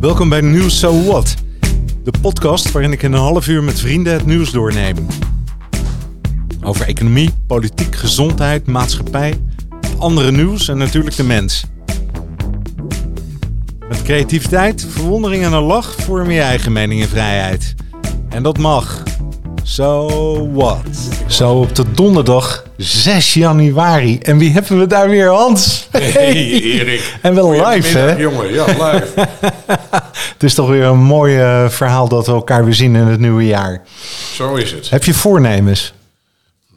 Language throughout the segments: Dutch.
Welkom bij Nieuws So What, de podcast waarin ik in een half uur met vrienden het nieuws doorneem. Over economie, politiek, gezondheid, maatschappij, andere nieuws en natuurlijk de mens. Met creativiteit, verwondering en een lach vorm je eigen mening en vrijheid. En dat mag. So what? Zo op de donderdag 6 januari. En wie hebben we daar weer, Hans? Hey, Erik. En wel live, hè? jongen. Ja, live. Het is toch weer een mooi eh, verhaal dat we elkaar weer zien in het nieuwe jaar. Zo is het. Heb je voornemens?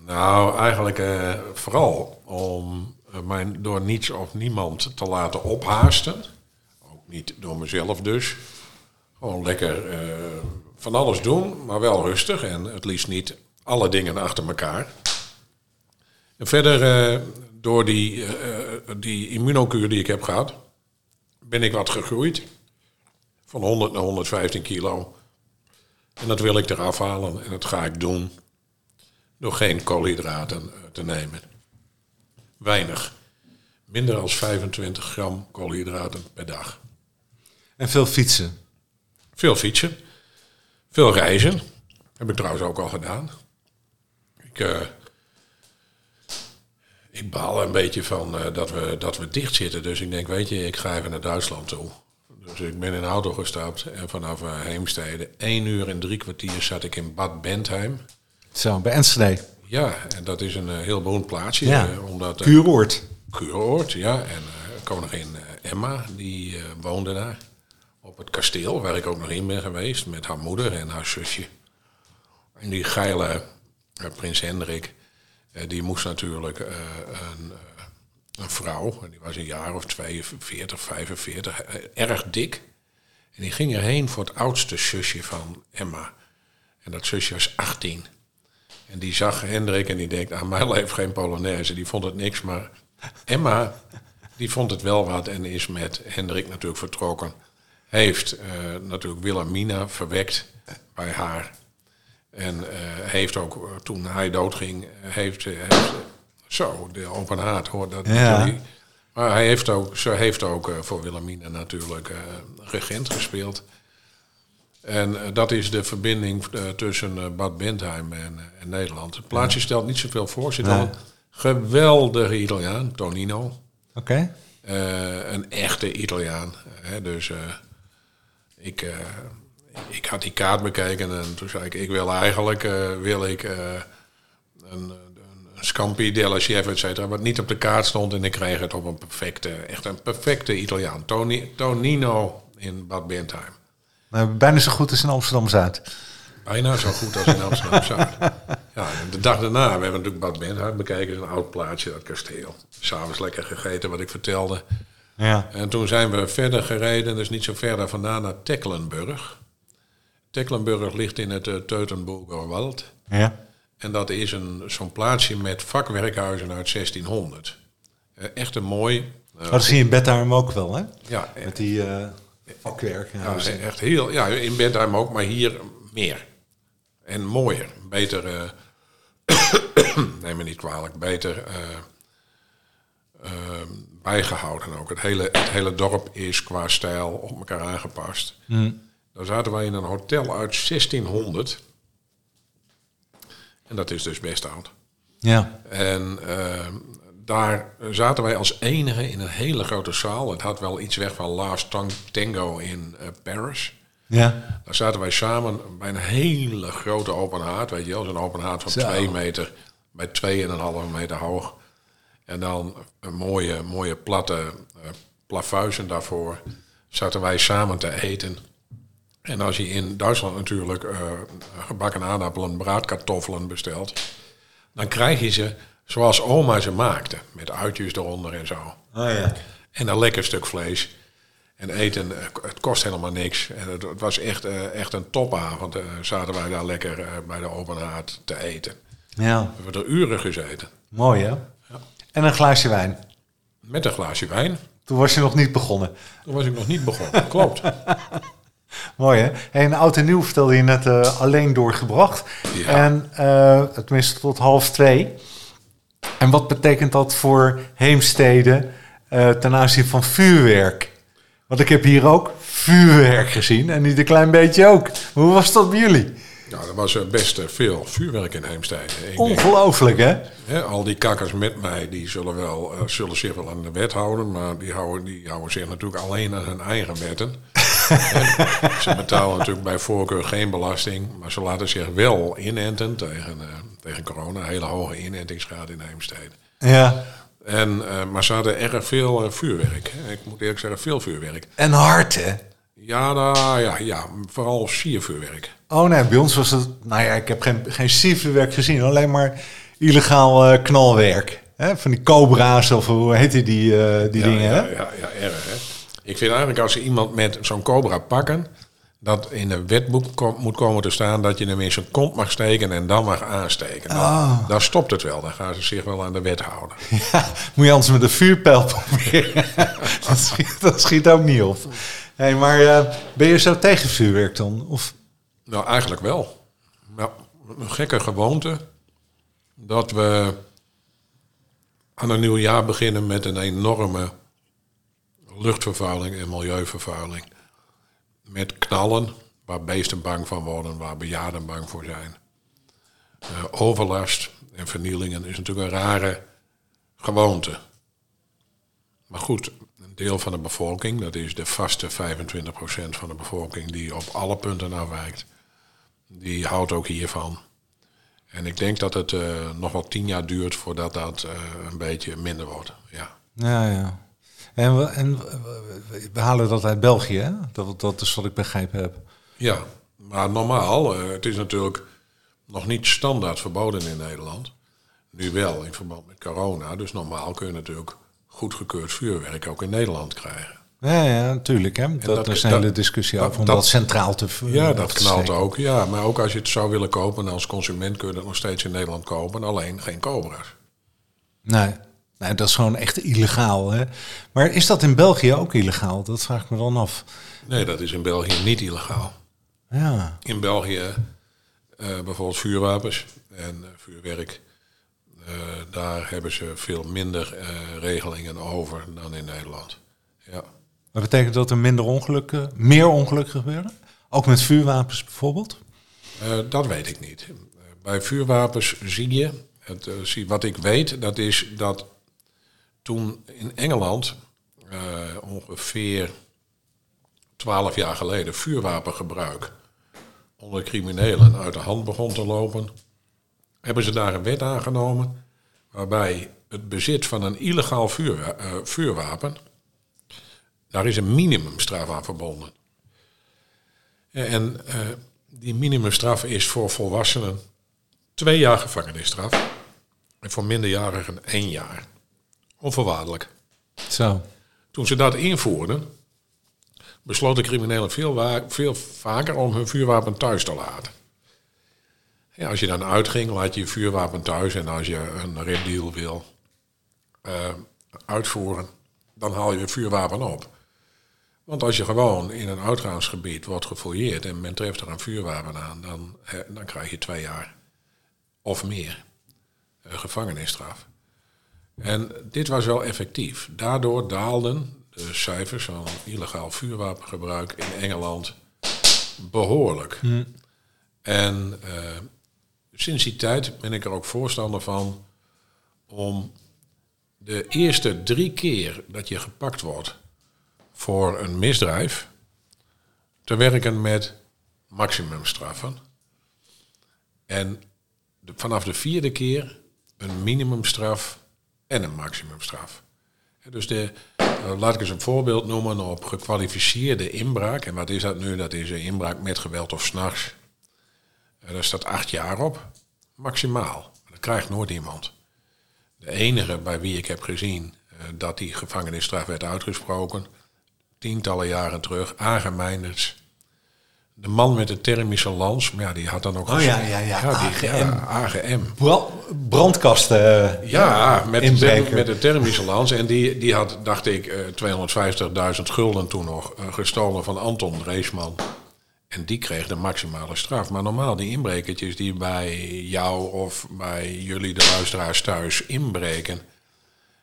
Nou, eigenlijk eh, vooral om eh, mij door niets of niemand te laten ophaasten. Ook niet door mezelf dus. Gewoon lekker van alles doen, maar wel rustig. En het liefst niet alle dingen achter elkaar. En verder, eh, door die, eh, die immunokuur die ik heb gehad, ben ik wat gegroeid. Van 100 naar 115 kilo. En dat wil ik eraf halen en dat ga ik doen door geen koolhydraten te nemen. Weinig. Minder dan 25 gram koolhydraten per dag. En veel fietsen. Veel fietsen. Veel reizen. Heb ik trouwens ook al gedaan. Ik, eh, ik baal een beetje van eh, dat, we, dat we dicht zitten. Dus ik denk, weet je, ik ga even naar Duitsland toe. Dus ik ben in de auto gestapt en vanaf eh, Heemstede, één uur en drie kwartier zat ik in Bad Bentheim. Zo, bij Enschede. Ja, en dat is een heel beroemd plaatsje. Ja. eh, omdat, Kuuroord. Kuuroord, ja. En koningin Emma, die woonde daar. Op het kasteel, waar ik ook nog in ben geweest. Met haar moeder en haar zusje. En die geile eh, prins Hendrik, eh, die moest natuurlijk eh, een, een vrouw. Die was een jaar of 42, 45, eh, erg dik. En die ging erheen voor het oudste zusje van Emma. En dat zusje was 18. En die zag Hendrik en die denkt, aan mij leeft geen Polonaise. Die vond het niks, maar Emma, die vond het wel wat en is met Hendrik natuurlijk vertrokken. Heeft eh, natuurlijk Wilhelmina verwekt bij haar. En eh, heeft ook, eh, toen hij doodging, heeft, heeft zo, de open haard hoort dat Ja. natuurlijk. Maar hij heeft ook, ze heeft ook voor Wilhelmina natuurlijk regent gespeeld. En dat is de verbinding tussen Bad Bentheim en, en Nederland. Het plaatsje stelt niet zoveel voor. Zit Nee. een geweldige Italiaan, Tonino. Oké. Een echte Italiaan. Hè, dus ik, eh, ik had die kaart bekeken en toen zei ik, ik wil eigenlijk eh, wil ik, eh, een, een Scampi della Chef, et cetera, wat niet op de kaart stond. En ik kreeg het op een perfecte, echt een perfecte Italiaan. Toni, Tonino in Bad Bentheim. Nou, bijna zo goed als in Amsterdam-Zuid. Bijna zo goed als in Amsterdam Zuid. Ja, en de dag daarna, we hebben natuurlijk Bad Bentheim bekeken, een oud plaatsje, dat kasteel. S'avonds lekker gegeten, wat ik vertelde. Ja. En toen zijn we verder gereden, dus niet zo ver daar vandaan, naar Tecklenburg. Tecklenburg ligt in het uh, Teutenburger Wald. Ja. En dat is een, zo'n plaatsje met vakwerkhuizen uit 1600. Eh, echt een mooi... eh, Oh, dat zie je in Bedtime ook wel, hè? ja, Met die eh vakwerk. Ja, echt heel. Ja, in Bentheim ook, maar hier meer. En mooier. Beter. eh neem me niet kwalijk. Beter eh, eh, bijgehouden ook. Het hele, het hele dorp is qua stijl op elkaar aangepast. Dan zaten wij in een hotel uit 1600. En dat is dus best oud. ja. En eh, daar zaten wij als enige in een hele grote zaal. Het had wel iets weg van Last Tang- Tango in eh, Paris. Ja. Daar zaten wij samen bij een hele grote open haard. Weet je wel, zo'n open haard van twee meter bij 2,5 meter hoog. En dan een mooie, mooie platte eh plafuizen daarvoor. Zaten wij samen te eten. En als je in Duitsland natuurlijk eh, gebakken aardappelen, braadkartoffelen bestelt, dan krijg je ze zoals oma ze maakte. Met uitjes eronder en zo. Oh ja. En een lekker stuk vlees. En eten, eh, het kost helemaal niks. En het, het was echt, echt een topavond. Zaten wij daar lekker bij de open haard te eten. Ja. We hebben er uren gezeten. Mooi, hè? En een glaasje wijn. Met een glaasje wijn. Toen was je nog niet begonnen. Toen was ik nog niet begonnen. Klopt. Mooi hè? Hey, en oud en nieuw vertelde je net eh, alleen doorgebracht. Ja. En eh, tenminste tot half twee. En wat betekent dat voor heemsteden eh, ten aanzien van vuurwerk? Want ik heb hier ook vuurwerk gezien en niet een klein beetje ook. Hoe was dat bij jullie? Ja, er was eh, best eh, veel vuurwerk in Heemstede. Ongelooflijk, hè? hè, al die kakkers met mij, die zullen, wel, eh, zullen zich wel aan de wet houden. Maar die houden, die houden zich natuurlijk alleen aan hun eigen wetten. En ze betalen natuurlijk bij voorkeur geen belasting. Maar ze laten zich wel inenten tegen, tegen corona. Een hele hoge inentingsgraad in Heemstede. Ja. En, maar ze hadden erg veel vuurwerk. Ik moet eerlijk zeggen, veel vuurwerk. En hard, hè? Ja, nou, ja, ja, vooral siervuurwerk. Oh nee, bij ons was het... Nou ja, ik heb geen, geen siervuurwerk gezien. Alleen maar illegaal eh, knalwerk. Hè? Van die cobra's of hoe heet die, eh, die ja, dingen, ja, hè? ja, ja, erg. Hè? Ik vind eigenlijk als ze iemand met zo'n cobra pakken, dat in een wetboek kom- moet komen te staan dat je hem in zijn kont mag steken en dan mag aansteken. Dan, Oh. dan stopt het wel. Dan gaan ze zich wel aan de wet houden. Ja, moet je anders met een vuurpijl proberen. dat, schiet, dat schiet ook niet op. Hey, maar eh, ben je zo tegen vuurwerk dan? Of... Nou, eigenlijk wel. Nou, een gekke gewoonte dat we aan een nieuw jaar beginnen met een enorme luchtvervuiling en milieuvervuiling. Met knallen, waar beesten bang van worden, waar bejaarden bang voor zijn. Eh, overlast en vernielingen is natuurlijk een rare gewoonte. Maar goed, deel van de bevolking, dat is de vaste 25% van de bevolking die op alle punten afwijkt, die houdt ook hiervan. En ik denk dat het eh, nog wel tien jaar duurt voordat dat eh, een beetje minder wordt. Ja. Ja, ja. En, we, en we, we halen dat uit België, hè? Dat, dat is wat ik begrepen heb. Ja, maar normaal, eh, het is natuurlijk nog niet standaard verboden in Nederland. Nu wel in verband met corona. Dus normaal kun je natuurlijk goedgekeurd vuurwerk ook in Nederland krijgen. Ja, ja, natuurlijk. Hè? Dat, dat- is een hele discussie dat- over om dat- dat, centraal te Ja, dat knalt ook. Ja, maar ook als je het zou willen kopen als consument kun je dat nog steeds in Nederland kopen. Alleen geen cobra's. Nee. nee, dat is gewoon echt illegaal. Hè? Maar is dat in België ook illegaal? Dat vraag ik me dan af. Nee, dat is in België niet illegaal. Ja, in België eh, bijvoorbeeld vuurwapens en eh, vuurwerk. Eh, daar hebben ze veel minder eh, regelingen over dan in Nederland. Ja. dat betekent dat er minder ongelukken, meer ongelukken gebeuren? Ook met vuurwapens bijvoorbeeld? Eh, dat weet ik niet. Bij vuurwapens zie je, het, zie, wat ik weet, dat is dat toen in Engeland ongeveer twaalf jaar geleden vuurwapengebruik onder criminelen uit de hand begon te lopen, hebben ze daar een wet aangenomen waarbij het bezit van een illegaal vuurwa- eh, vuurwapen, daar is een minimumstraf aan verbonden. En eh, die minimumstraf is voor volwassenen twee jaar gevangenisstraf. En voor minderjarigen één jaar. Onvoorwaardelijk. Zo. Toen ze dat invoerden, besloten criminelen veel vaker om hun vuurwapen thuis te laten. Ja, als je dan uitging, laat je je vuurwapen thuis. En als je een ripdeal wil eh, uitvoeren, dan haal je je vuurwapen op. Want als je gewoon in een uitgaansgebied wordt gefouilleerd en men treft er een vuurwapen aan, dan, dan krijg je twee jaar of meer eh, gevangenisstraf. En dit was wel effectief. Daardoor daalden de cijfers van illegaal vuurwapengebruik in Engeland behoorlijk. En eh, sinds die tijd ben ik er ook voorstander van om de eerste drie keer dat je gepakt wordt voor een misdrijf te werken met maximumstraffen. En vanaf de vierde keer een minimumstraf en een maximumstraf. Dus de, eh, laat ik eens een voorbeeld noemen op gekwalificeerde inbraak. En wat is dat nu? Dat is een inbraak met geweld of s'nachts. Uh, daar staat acht jaar op. Maximaal. Dat krijgt nooit iemand. De enige bij wie ik heb gezien eh, dat die gevangenisstraf werd uitgesproken, tientallen jaren terug, aangemijnders. De man met de thermische lans, maar ja, die had dan ook... Oh ja, ja, ja, die, AGM. ja, AGM. Brandkasten. eh, Ja, met, inbreker. met de thermische lans. En die, die had, dacht ik, eh, 250.000 gulden toen nog gestolen van Anton Reesman. En die kreeg de maximale straf. Maar normaal, die inbrekertjes die bij jou of bij jullie, de luisteraars thuis, inbreken.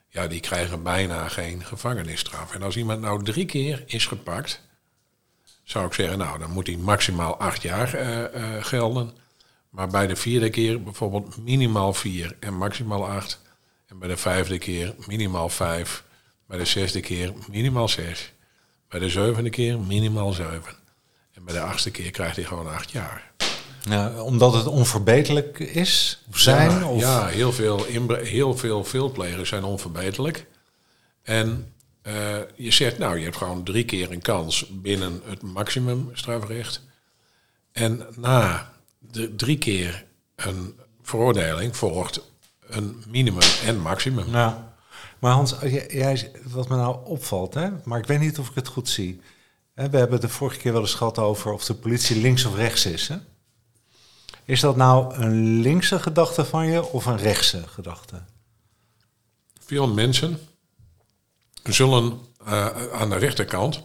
ja, die krijgen bijna geen gevangenisstraf. En als iemand nou drie keer is gepakt, zou ik zeggen, nou, dan moet hij maximaal acht jaar eh, eh, gelden. Maar bij de vierde keer bijvoorbeeld minimaal vier en maximaal acht. En bij de vijfde keer minimaal vijf. Bij de zesde keer minimaal zes. Bij de zevende keer minimaal zeven. En bij de achtste keer krijgt hij gewoon acht jaar. Ja, omdat het onverbeterlijk is? Of zijn? Ja, of? ja heel, veel inbre- heel veel veelplegers zijn onverbeterlijk. En eh, je zegt, nou, je hebt gewoon drie keer een kans binnen het maximum strafrecht. En na de drie keer een veroordeling volgt een minimum en maximum. Ja. Maar Hans, jij- wat me nou opvalt, hè? maar ik weet niet of ik het goed zie. We hebben de vorige keer wel eens gehad over of de politie links of rechts is. Hè? Is dat nou een linkse gedachte van je of een rechtse gedachte? Veel mensen zullen eh, aan de rechterkant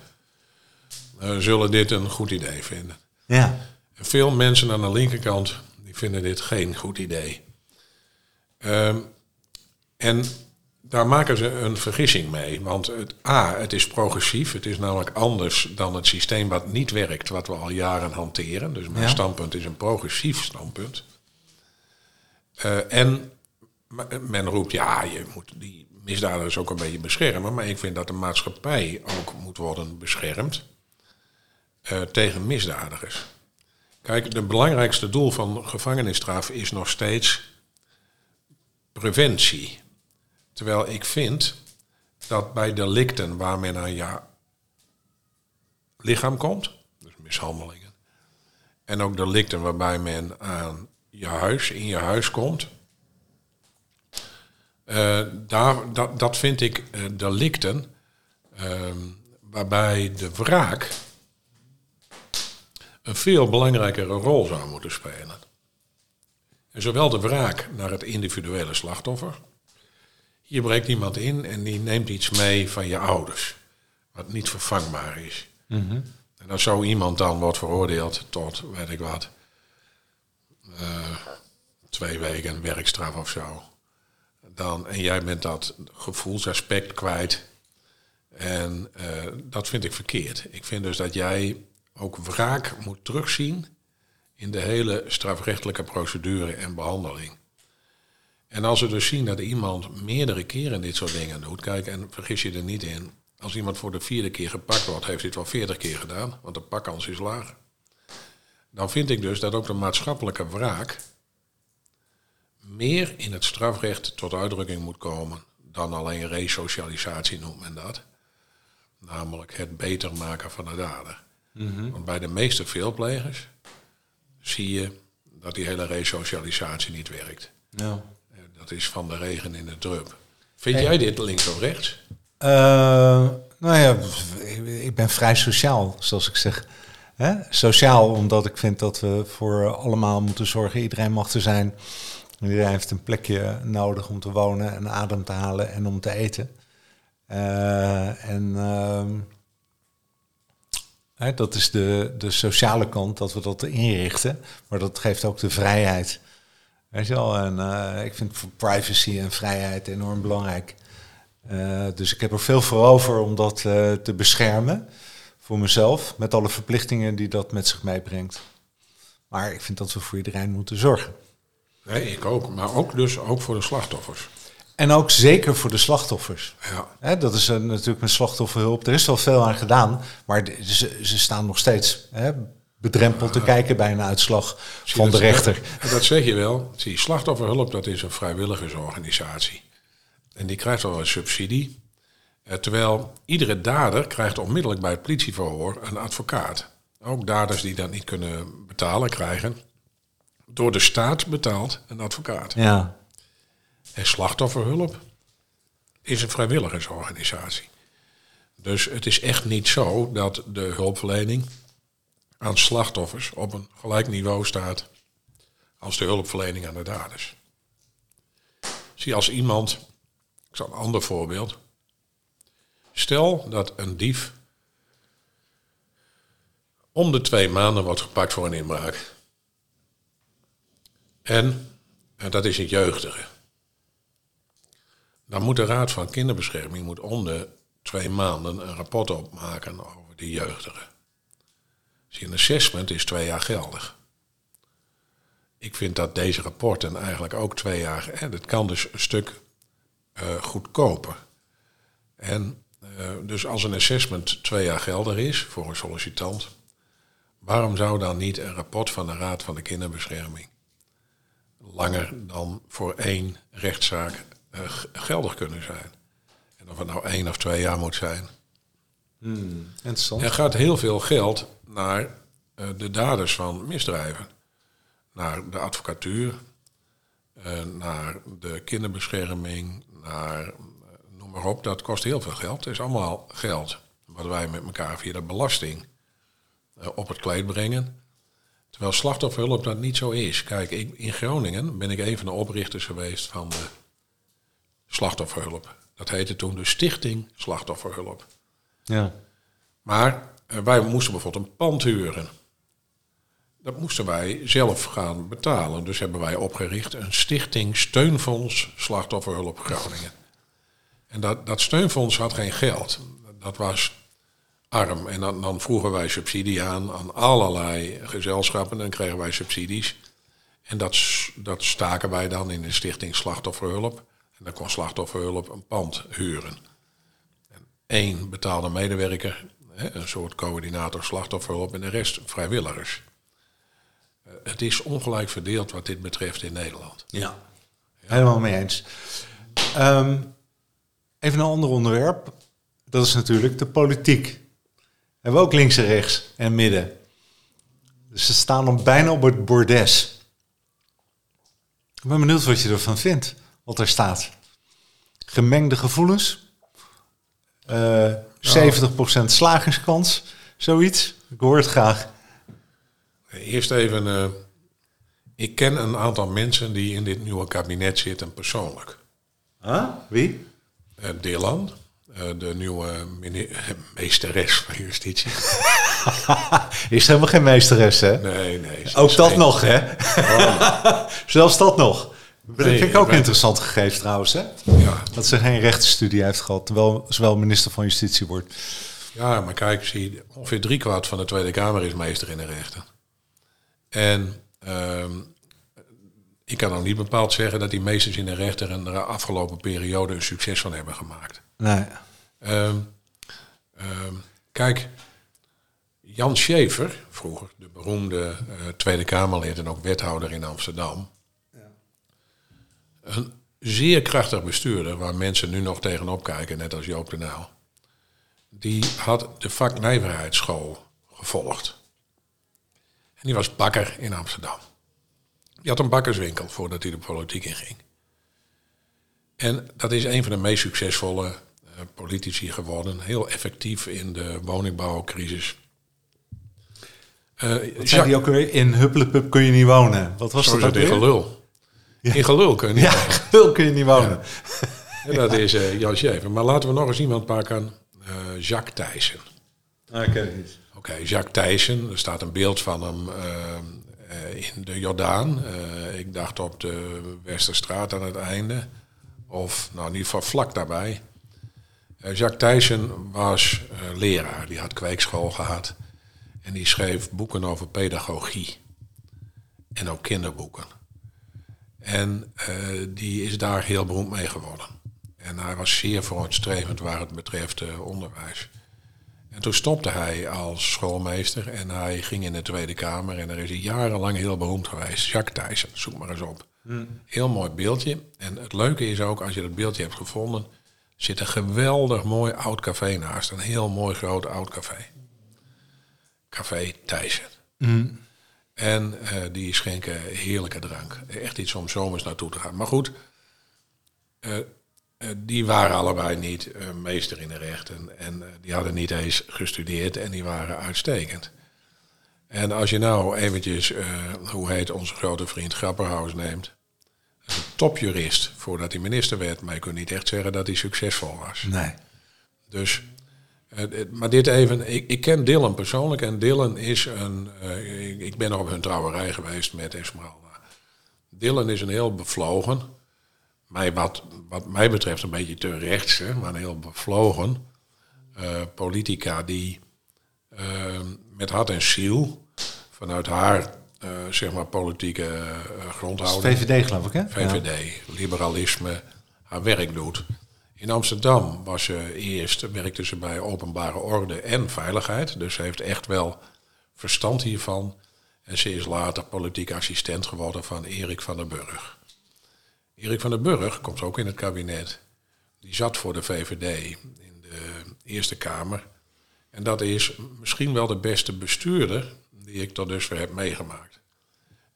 eh, zullen dit een goed idee vinden. Ja. En veel mensen aan de linkerkant die vinden dit geen goed idee. Ehm, en daar maken ze een vergissing mee. Want het, A, het is progressief. Het is namelijk anders dan het systeem wat niet werkt, wat we al jaren hanteren. Dus mijn Ja. standpunt is een progressief standpunt. Eh, en me- men roept, ja, je moet die misdadigers ook een beetje beschermen. Maar ik vind dat de maatschappij ook moet worden beschermd eh, tegen misdadigers. Kijk, het belangrijkste doel van gevangenisstraf is nog steeds preventie. Terwijl ik vind dat bij delicten waar men aan je lichaam komt, dus mishandelingen, en ook delicten waarbij men aan je huis, in je huis komt, eh, daar, dat, vind ik eh, delicten ehm, waarbij de wraak een veel belangrijkere rol zou moeten spelen. En zowel de wraak naar het individuele slachtoffer. Hier breekt iemand in en die neemt iets mee van je ouders, wat niet vervangbaar is. En als zo iemand dan wordt veroordeeld tot, weet ik wat, eh, twee weken werkstraf of zo. Dan, en jij bent dat gevoelsaspect kwijt. En eh, dat vind ik verkeerd. Ik vind dus dat jij ook wraak moet terugzien in de hele strafrechtelijke procedure en behandeling. En als we dus zien dat iemand meerdere keren dit soort dingen doet, kijk, en vergis je er niet in, als iemand voor de vierde keer gepakt wordt, heeft hij het wel veertig keer gedaan, want de pakkans is laag. Dan vind ik dus dat ook de maatschappelijke wraak meer in het strafrecht tot uitdrukking moet komen dan alleen resocialisatie noemt men dat. Namelijk het beter maken van de dader. Want bij de meeste veelplegers zie je dat die hele resocialisatie niet werkt. Ja. Dat is van de regen in de drup. Vind jij dit links of rechts? Eh, nou ja, ik ben vrij sociaal, zoals ik zeg. Sociaal, omdat ik vind dat we voor allemaal moeten zorgen. Iedereen mag er zijn. Iedereen heeft een plekje nodig om te wonen en adem te halen en om te eten. Eh, en ehm, dat is de, de sociale kant, dat we dat inrichten. Maar dat geeft ook de vrijheid. Weet je wel, en eh, ik vind privacy en vrijheid enorm belangrijk. Eh, dus ik heb er veel voor over om dat eh, te beschermen voor mezelf, met alle verplichtingen die dat met zich meebrengt. Maar ik vind dat we voor iedereen moeten zorgen. Nee, ik ook. Maar ook dus ook voor de slachtoffers. En ook zeker voor de slachtoffers. Ja. Dat is natuurlijk met slachtofferhulp. Er is wel veel aan gedaan, maar ze, ze staan nog steeds hè, bedrempeld te kijken bij een uitslag Zie van de rechter. Dat zeg je wel. Zie, slachtofferhulp, dat is een vrijwilligersorganisatie. En die krijgt wel een subsidie. Eh, terwijl iedere dader krijgt onmiddellijk bij het politieverhoor een advocaat. Ook daders die dat niet kunnen betalen, krijgen door de staat betaald een advocaat. Ja, En slachtofferhulp is een vrijwilligersorganisatie. Dus het is echt niet zo dat de hulpverlening aan slachtoffers op een gelijk niveau staat als de hulpverlening aan de daders. Zie als iemand, ik zal een ander voorbeeld. Stel dat een dief om de twee maanden wordt gepakt voor een inbraak. En, en dat is een jeugdige. Dan moet de Raad van Kinderbescherming moet om de twee maanden een rapport opmaken over die jeugdigen. Dus een assessment is twee jaar geldig. Ik vind dat deze rapporten eigenlijk ook twee jaar. En het kan dus een stuk uh, goedkoper. En uh, dus als een assessment twee jaar geldig is voor een sollicitant, waarom zou dan niet een rapport van de Raad van de Kinderbescherming langer dan voor één rechtszaak uh, geldig kunnen zijn? En of het nou één of twee jaar moet zijn. Hmm, interessant. Er gaat heel veel geld naar de daders van misdrijven. Naar de advocatuur, naar de kinderbescherming, naar noem maar op. Dat kost heel veel geld. Het is allemaal geld wat wij met elkaar via de belasting op het kleed brengen. Terwijl slachtofferhulp dat niet zo is. Kijk, in Groningen ben ik een van de oprichters geweest van de slachtofferhulp. Dat heette toen de Stichting Slachtofferhulp. Ja. Maar wij moesten bijvoorbeeld een pand huren. Dat moesten wij zelf gaan betalen. Dus hebben wij opgericht een stichting Steunfonds Slachtofferhulp Groningen. En dat, dat steunfonds had geen geld. Dat was arm. En dan, dan vroegen wij subsidie aan aan allerlei gezelschappen. En dan kregen wij subsidies. En dat, dat staken wij dan in de stichting Slachtofferhulp. En dan kon Slachtofferhulp een pand huren. En één betaalde medewerker, een soort coördinator slachtofferhulp en de rest vrijwilligers. Het is ongelijk verdeeld wat dit betreft in Nederland. Ja, helemaal mee eens. Um, even een ander onderwerp. Dat is natuurlijk de politiek. We hebben ook links en rechts en midden. Dus ze staan dan bijna op het bordes. Ik ben benieuwd wat je ervan vindt, wat er staat. Gemengde gevoelens. Uh, 70% slagingskans, zoiets. Ik hoor het graag. Eerst even, uh, ik ken een aantal mensen die in dit nieuwe kabinet zitten persoonlijk. Huh? Wie? Uh, Dylan, uh, de nieuwe meesteres van justitie. is helemaal geen meesteres, hè? Nee, nee. Ook dat geen... nog, hè? Oh. Zelfs dat nog. Dat vind ik ook ben... interessant gegeven trouwens, hè? Ja. Dat ze geen rechtenstudie heeft gehad, terwijl ze wel minister van Justitie wordt. Ja, maar kijk, zie, ongeveer driekwart van de Tweede Kamer is meester in de rechten. En um, ik kan dan niet bepaald zeggen dat die meesters in de rechter er de afgelopen periode een succes van hebben gemaakt. Nee. Um, um, kijk, Jan Schever, vroeger de beroemde uh, Tweede Kamerlid en ook wethouder in Amsterdam. Een zeer krachtig bestuurder waar mensen nu nog tegenop kijken, net als Joop de Nijl. Die had de vaknijverheidsschool gevolgd. En die was bakker in Amsterdam. Die had een bakkerswinkel voordat hij de politiek inging. En dat is een van de meest succesvolle uh, politici geworden. Heel effectief in de woningbouwcrisis. Uh, die ook weer? In Hupplepup kun je niet wonen. Wat was Zo dat in gelul. Ja. In gelul kun je niet ja, wonen. gelul kun je niet wonen. Ja. dat is uh, Jan Schever. Maar laten we nog eens iemand pakken. Jacques Thijssen. Ah, ik ken het niet. Oké, okay, Jacques Thijssen. Er staat een beeld van hem in de Jordaan. Uh, ik dacht op de Westerstraat aan het einde. Of nou, in ieder geval vlak daarbij. Uh, Jacques Thijssen was uh, leraar. Die had kweekschool gehad. En die schreef boeken over pedagogie. En ook kinderboeken. En die is daar heel beroemd mee geworden. En hij was zeer vooruitstrevend waar het betreft onderwijs. En toen stopte hij als schoolmeester en hij ging in de Tweede Kamer en daar is hij jarenlang heel beroemd geweest. Jacques Thijssen, zoek maar eens op. Hmm. Heel mooi beeldje. En het leuke is ook, als je dat beeldje hebt gevonden, zit een geweldig mooi oud café naast. Een heel mooi groot oud café. Café Thijssen. Hmm. En uh, die schenken heerlijke drank. Echt iets om zomers naartoe te gaan. Maar goed, uh, uh, die waren allebei niet meester in de rechten. En die hadden niet eens gestudeerd en die waren uitstekend. En als je nou eventjes, hoe heet onze grote vriend Grapperhaus neemt. Een topjurist voordat hij minister werd. Maar je kunt niet echt zeggen dat hij succesvol was. Nee. Dus, maar dit even, ik, ik, ken Dylan persoonlijk. En Dylan is een, ik, ik, ben op hun trouwerij geweest met Esmeralda. Dylan is een heel bevlogen mij wat, wat mij betreft een beetje te rechts, hè, maar een heel bevlogen uh, politica die uh, met hart en ziel vanuit haar uh, zeg maar politieke grondhouding. VVD geloof ik hè? VVD, liberalisme, haar werk doet. In Amsterdam was ze eerst, werkte ze bij openbare orde en veiligheid. Dus ze heeft echt wel verstand hiervan. En ze is later politiek assistent geworden van Erik van der Burg. Erik van der Burg komt ook in het kabinet. Die zat voor de VVD in de Eerste Kamer. En dat is misschien wel de beste bestuurder die ik tot dusver heb meegemaakt.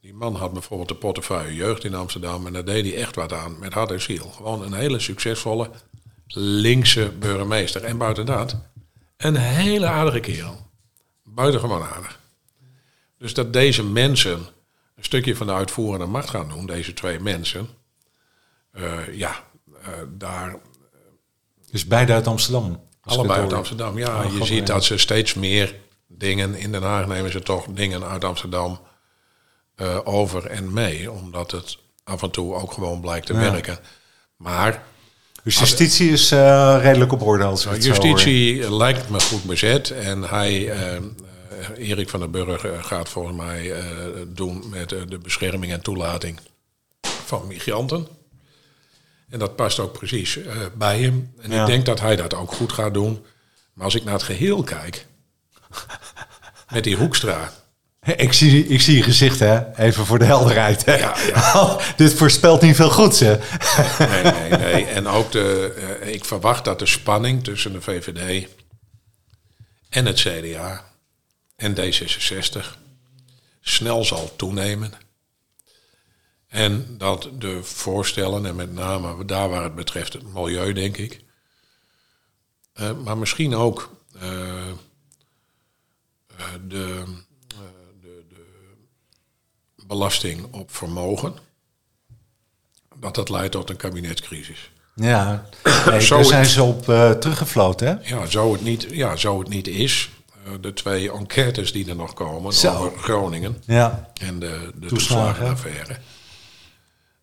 Die man had bijvoorbeeld de portefeuille jeugd in Amsterdam en daar deed hij echt wat aan met hart en ziel. Gewoon een hele succesvolle linkse burgemeester. En buiten dat, een hele aardige kerel. Buitengewoon aardig. Dus dat deze mensen een stukje van de uitvoerende macht gaan doen, deze twee mensen, uh, ja, uh, daar. Dus beide uit Amsterdam? Allebei uit Amsterdam, ja. Oh, je ziet dat ze steeds meer dingen, in Den Haag nemen ze toch dingen uit Amsterdam uh, over en mee, omdat het af en toe ook gewoon blijkt te ja. werken. Maar dus justitie is uh, redelijk op orde als Justitie lijkt me goed bezet. En hij, uh, Erik van der Burg, gaat volgens mij doen met de bescherming en toelating van migranten. En dat past ook precies bij hem. En ja. ik denk dat hij dat ook goed gaat doen. Maar als ik naar het geheel kijk, met die Hoekstra, ik zie, ik zie je gezicht, hè? Even voor de helderheid. Hè? Ja, ja. Dit voorspelt niet veel goeds, hè? Nee, nee, nee. En ook de, uh, ik verwacht dat de spanning tussen de VVD en het CDA en D66 snel zal toenemen. En dat de voorstellen, en met name daar waar het betreft het milieu, denk ik, uh, maar misschien ook uh, de belasting op vermogen, dat dat leidt tot een kabinetscrisis. Ja, nee, daar zijn ze op uh, teruggefloten, hè? Ja, zo het niet, ja, zo het niet is. Uh, de twee enquêtes die er nog komen zo. over Groningen ja. en de, de toeslagenaffaire.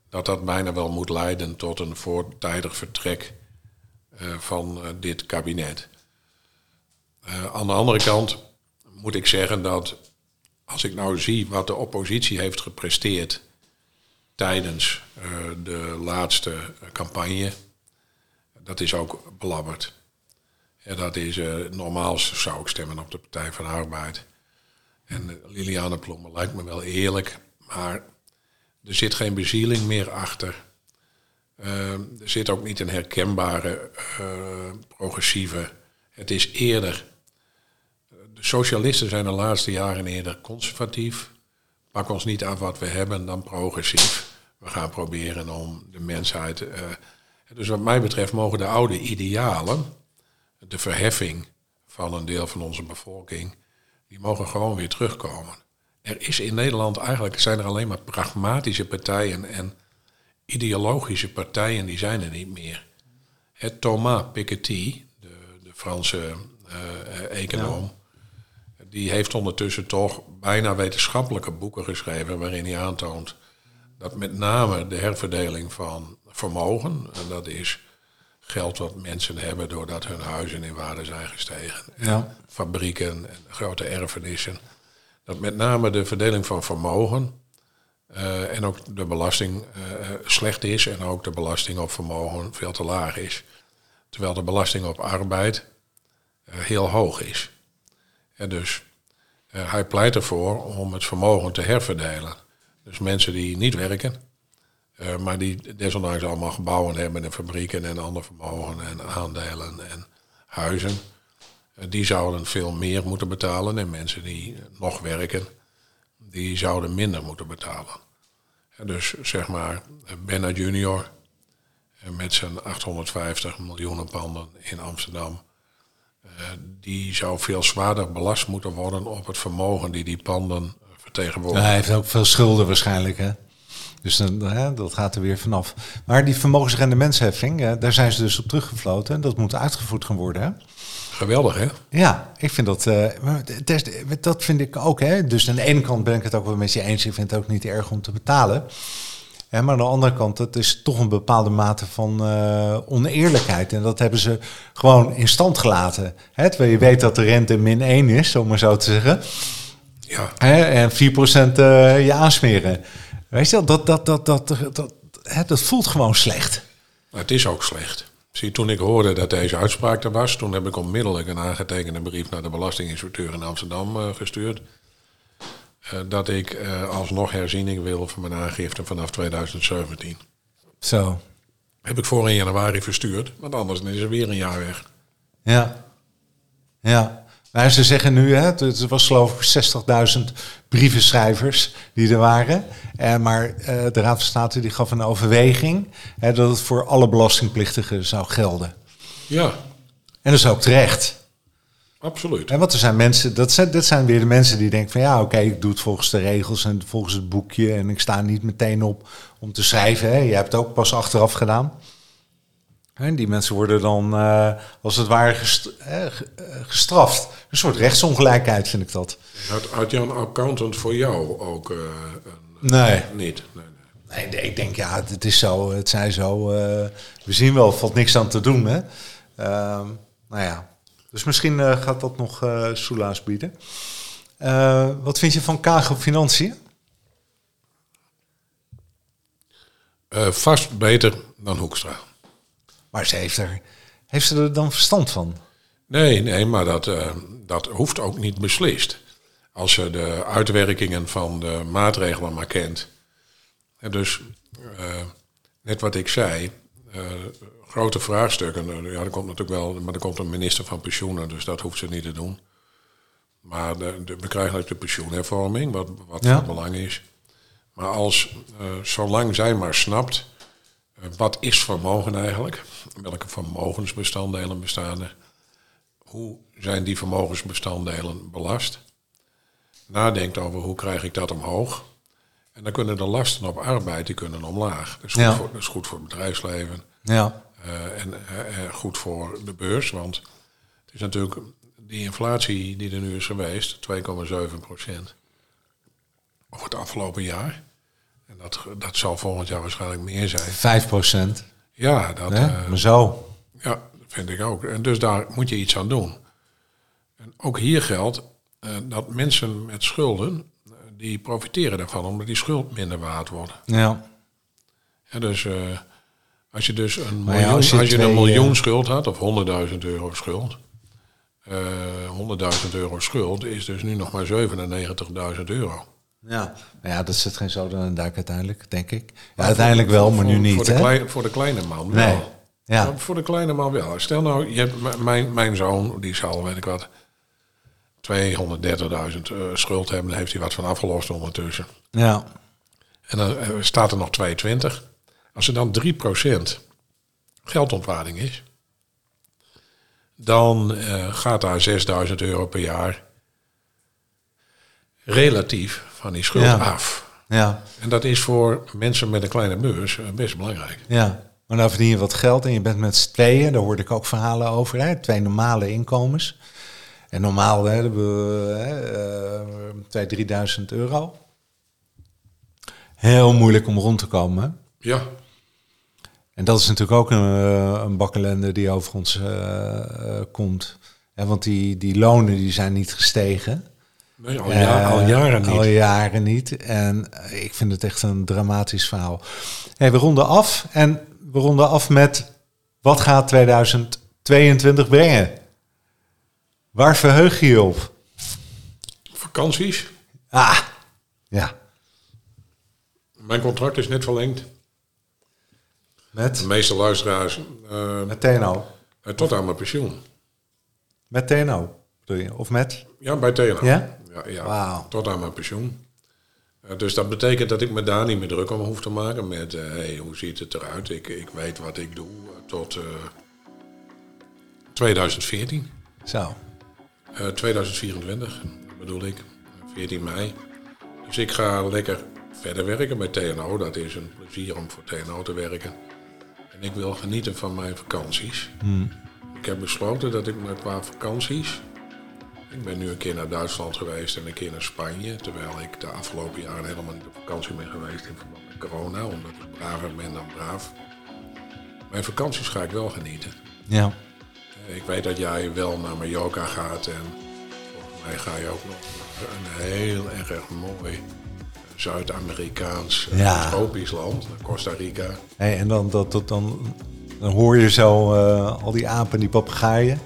Dat dat bijna wel moet leiden tot een voortijdig vertrek uh, van dit kabinet. aan de andere kant moet ik zeggen dat als ik nou zie wat de oppositie heeft gepresteerd tijdens uh, de laatste campagne, dat is ook belabberd. Ja, dat is, uh, normaal zou ik stemmen op de Partij van Arbeid. En Liliane Ploemen lijkt me wel eerlijk, maar er zit geen bezieling meer achter. Er zit ook niet een herkenbare progressieve. Het is eerder de socialisten zijn de laatste jaren eerder conservatief. Pak ons niet af wat we hebben, dan progressief. We gaan proberen om de mensheid. Uh, dus wat mij betreft mogen de oude idealen, de verheffing van een deel van onze bevolking, die mogen gewoon weer terugkomen. Er is in Nederland eigenlijk zijn er alleen maar pragmatische partijen en ideologische partijen, die zijn er niet meer. Het Thomas Piketty, de, de Franse uh, econoom, die heeft ondertussen toch bijna wetenschappelijke boeken geschreven waarin hij aantoont dat met name de herverdeling van vermogen, en dat is geld wat mensen hebben doordat hun huizen in waarde zijn gestegen, ja. fabrieken en grote erfenissen, dat met name de verdeling van vermogen uh, en ook de belasting uh, slecht is en ook de belasting op vermogen veel te laag is. Terwijl de belasting op arbeid uh, heel hoog is. En dus uh, hij pleit ervoor om het vermogen te herverdelen. Dus mensen die niet werken, uh, maar die desondanks allemaal gebouwen hebben en fabrieken en ander vermogen en aandelen en huizen, uh, die zouden veel meer moeten betalen. En mensen die nog werken, die zouden minder moeten betalen. dus zeg maar Benna Junior met zijn 850 miljoen panden in Amsterdam eh, die zou veel zwaarder belast moeten worden op het vermogen die die panden vertegenwoordigen. hij heeft ook veel schulden waarschijnlijk, hè? Dus dan, hè, dat gaat er weer vanaf. Maar die vermogensrendementsheffing, hè, daar zijn ze dus op teruggefloten. En dat moet uitgevoerd gaan worden, hè? Geweldig, hè? Ja, ik vind dat... Uh, dat vind ik ook, hè? Dus aan de ene kant ben ik het ook wel met je eens. Ik vind het ook niet erg om te betalen. Maar aan de andere kant, het is toch een bepaalde mate van eh, oneerlijkheid. En dat hebben ze gewoon in stand gelaten. Hè, terwijl je weet dat de rente min 1 is, om maar zo te zeggen. Ja, Hè, en 4% eh, je aansmeren. Weet je wel, dat, dat, dat, dat, dat, dat, hè, dat voelt gewoon slecht. maar het is ook slecht. Zie, toen ik hoorde dat deze uitspraak er was, toen heb ik onmiddellijk een aangetekende brief naar de Belastinginspecteur in Amsterdam eh, gestuurd. Eh, dat ik eh, alsnog herziening wil van mijn aangifte vanaf 2017. Zo, Heb ik voor in januari verstuurd, want anders is er weer een jaar weg. ja. Ja. Maar ze zeggen nu, hè, het was geloof ik 60.000 brievenschrijvers die er waren. Eh, maar eh, de Raad van State die gaf een overweging hè, dat het voor alle belastingplichtigen zou gelden. Ja, En dat is ook terecht. Absoluut. En want er zijn mensen, dat zijn, dat zijn weer de mensen die denken van ja, oké, ik doe het volgens de regels en volgens het boekje. En ik sta niet meteen op om te schrijven. Hè. Je hebt het ook pas achteraf gedaan. En die mensen worden dan eh, als het ware eh, ge- gestraft. Een soort rechtsongelijkheid vind ik dat. Had, had Jan accountant voor jou ook een, Nee. niet? Nee, nee. Ik denk ja, het is zo, het zijn zo. we zien wel, valt niks aan te doen. Hè? Ehm, nou ja, dus misschien eh, gaat dat nog eh soelaas bieden. Eh, wat vind je van Kaag op Financiën? Vast beter dan Hoekstra. Maar ze heeft, er, heeft ze er dan verstand van? Nee, nee, maar dat, dat hoeft ook niet beslist. Als je de uitwerkingen van de maatregelen maar kent. En dus, net wat ik zei, grote vraagstukken. eh, ja, er komt natuurlijk wel, maar er komt een minister van pensioenen, dus dat hoeft ze niet te doen. Maar de, de, we krijgen ook de pensioenhervorming, wat, wat Ja. van belang is. Maar als, eh, zolang zij maar snapt, eh, wat is vermogen eigenlijk? Welke vermogensbestanddelen bestaan er? Hoe zijn die vermogensbestanddelen belast? Nadenkt over hoe krijg ik dat omhoog? En dan kunnen de lasten op arbeid die kunnen omlaag. Dat is goed, Ja. voor, dat is goed voor het bedrijfsleven Ja, en eh, eh, goed voor de beurs. Want het is natuurlijk die inflatie die er nu is geweest, 2,7 procent over het afgelopen jaar. En dat, dat zal volgend jaar waarschijnlijk meer zijn. 5 procent. Ja, dat, eh, Maar zo. ja, vind ik ook. En dus daar moet je iets aan doen. En ook hier geldt eh, dat mensen met schulden, eh, die profiteren daarvan omdat die schuld minder waard wordt. Ja. En dus eh, als je dus een ja, miljoen, als je een miljoen eh, schuld had, of 100.000 euro schuld. eh 100.000 euro schuld is dus nu nog maar 97.000 euro. Ja. Nou ja, dat zit geen zoden de duik uiteindelijk, denk ik. Ja, uiteindelijk wel, maar nu niet. Voor de, voor de kleine man Nee. wel. Ja. Maar Voor de kleine man wel. Stel nou, je hebt mijn, mijn zoon, die zal, weet ik wat, 230.000 eh, schuld hebben. Daar heeft hij wat van afgelost ondertussen. Ja. En dan staat er nog 22. Als er dan 3% geldontwaarding is, dan eh, gaat daar 6000 euro per jaar relatief van die schuld Ja. af. Ja. En dat is voor mensen met een kleine beurs eh, best belangrijk. Ja, maar nou verdien je wat geld en je bent met z'n tweeën. Daar hoorde ik ook verhalen over. Hè? Twee normale inkomens. En normaal hè, hebben we hè, uh, 2.000, 3.000 euro. Heel moeilijk om rond te komen. hè? Ja, En dat is natuurlijk ook een, eh, een bakkelende die over ons eh, eh, komt. Want die, die lonen die zijn niet gestegen. nee, al, ja, al jaren niet. Al jaren niet. En ik vind het echt een dramatisch verhaal. Hey, we ronden af. En we ronden af met... Wat gaat 2022 brengen? Waar verheug je je op? Vakanties. Ah, ja. Mijn contract is net verlengd. De Met? meeste luisteraars eh, Met TNO. eh, tot aan mijn pensioen. Met TNO, bedoel je? Of met? Ja, bij TNO. Ja? Ja, tot aan mijn pensioen. Eh, dus dat betekent dat ik me daar niet meer druk om hoef te maken met hey, hoe ziet het eruit. Ik, ik weet wat ik doe tot eh, 2014. Zo. Eh, 2024 bedoel ik, 14 mei. Dus ik ga lekker verder werken bij TNO. Dat is een plezier om voor TNO te werken. En ik wil genieten van mijn vakanties. Ik heb besloten dat ik me qua vakanties Ik ben nu een keer naar Duitsland geweest en een keer naar Spanje. Terwijl ik de afgelopen jaren helemaal niet op vakantie ben geweest in verband met corona. Omdat ik braver ben dan braaf. Mijn vakanties ga ik wel genieten. Ja. Ik weet dat jij wel naar Mallorca gaat en volgens mij ga je ook nog een heel erg mooi Zuid-Amerikaans eh, Ja. tropisch land, Costa Rica. Hey, en dan, dat, dat, dan, dan hoor je zo eh, al die apen en die papegaaien.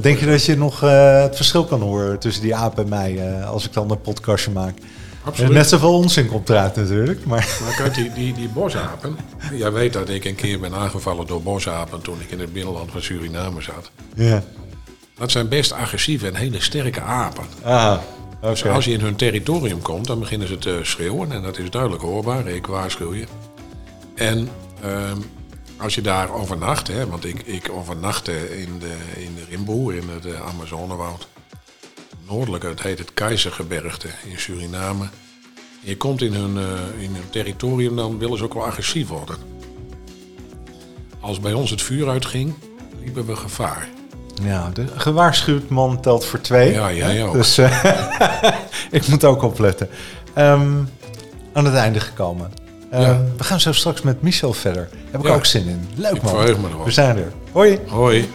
Denk je dat je nog eh, het verschil kan horen tussen die apen en mij als ik dan een podcastje maak. Absoluut. Net zoveel onzin komt eruit natuurlijk. Maar Maar kijk, die, die, die bosapen. Jij weet dat ik een keer ben aangevallen door bosapen toen ik in het binnenland van Suriname zat. ja. Dat zijn best agressieve en hele sterke apen. Ah, Dus als je in hun territorium komt, dan beginnen ze te schreeuwen. En dat is duidelijk hoorbaar. Ik waarschuw je. En ehm, als je daar overnacht, hè, want ik, ik overnachtte in de, in de Rimboe, in het eh, Amazonewoud. Noordelijk, het heet het Keizergebergte in Suriname. Je komt in hun, eh, in hun territorium, dan willen ze ook wel agressief worden. Als bij ons het vuur uitging, liepen we gevaar. Ja, de gewaarschuwd man telt voor twee. Ja, jij ook. Dus eh, ik moet ook opletten. Ehm, aan het einde gekomen. Ehm, Ja. We gaan zo straks met Michel verder. Heb ik Ja. ook zin in. Leuk man. me. We zijn er. Hoi. Hoi.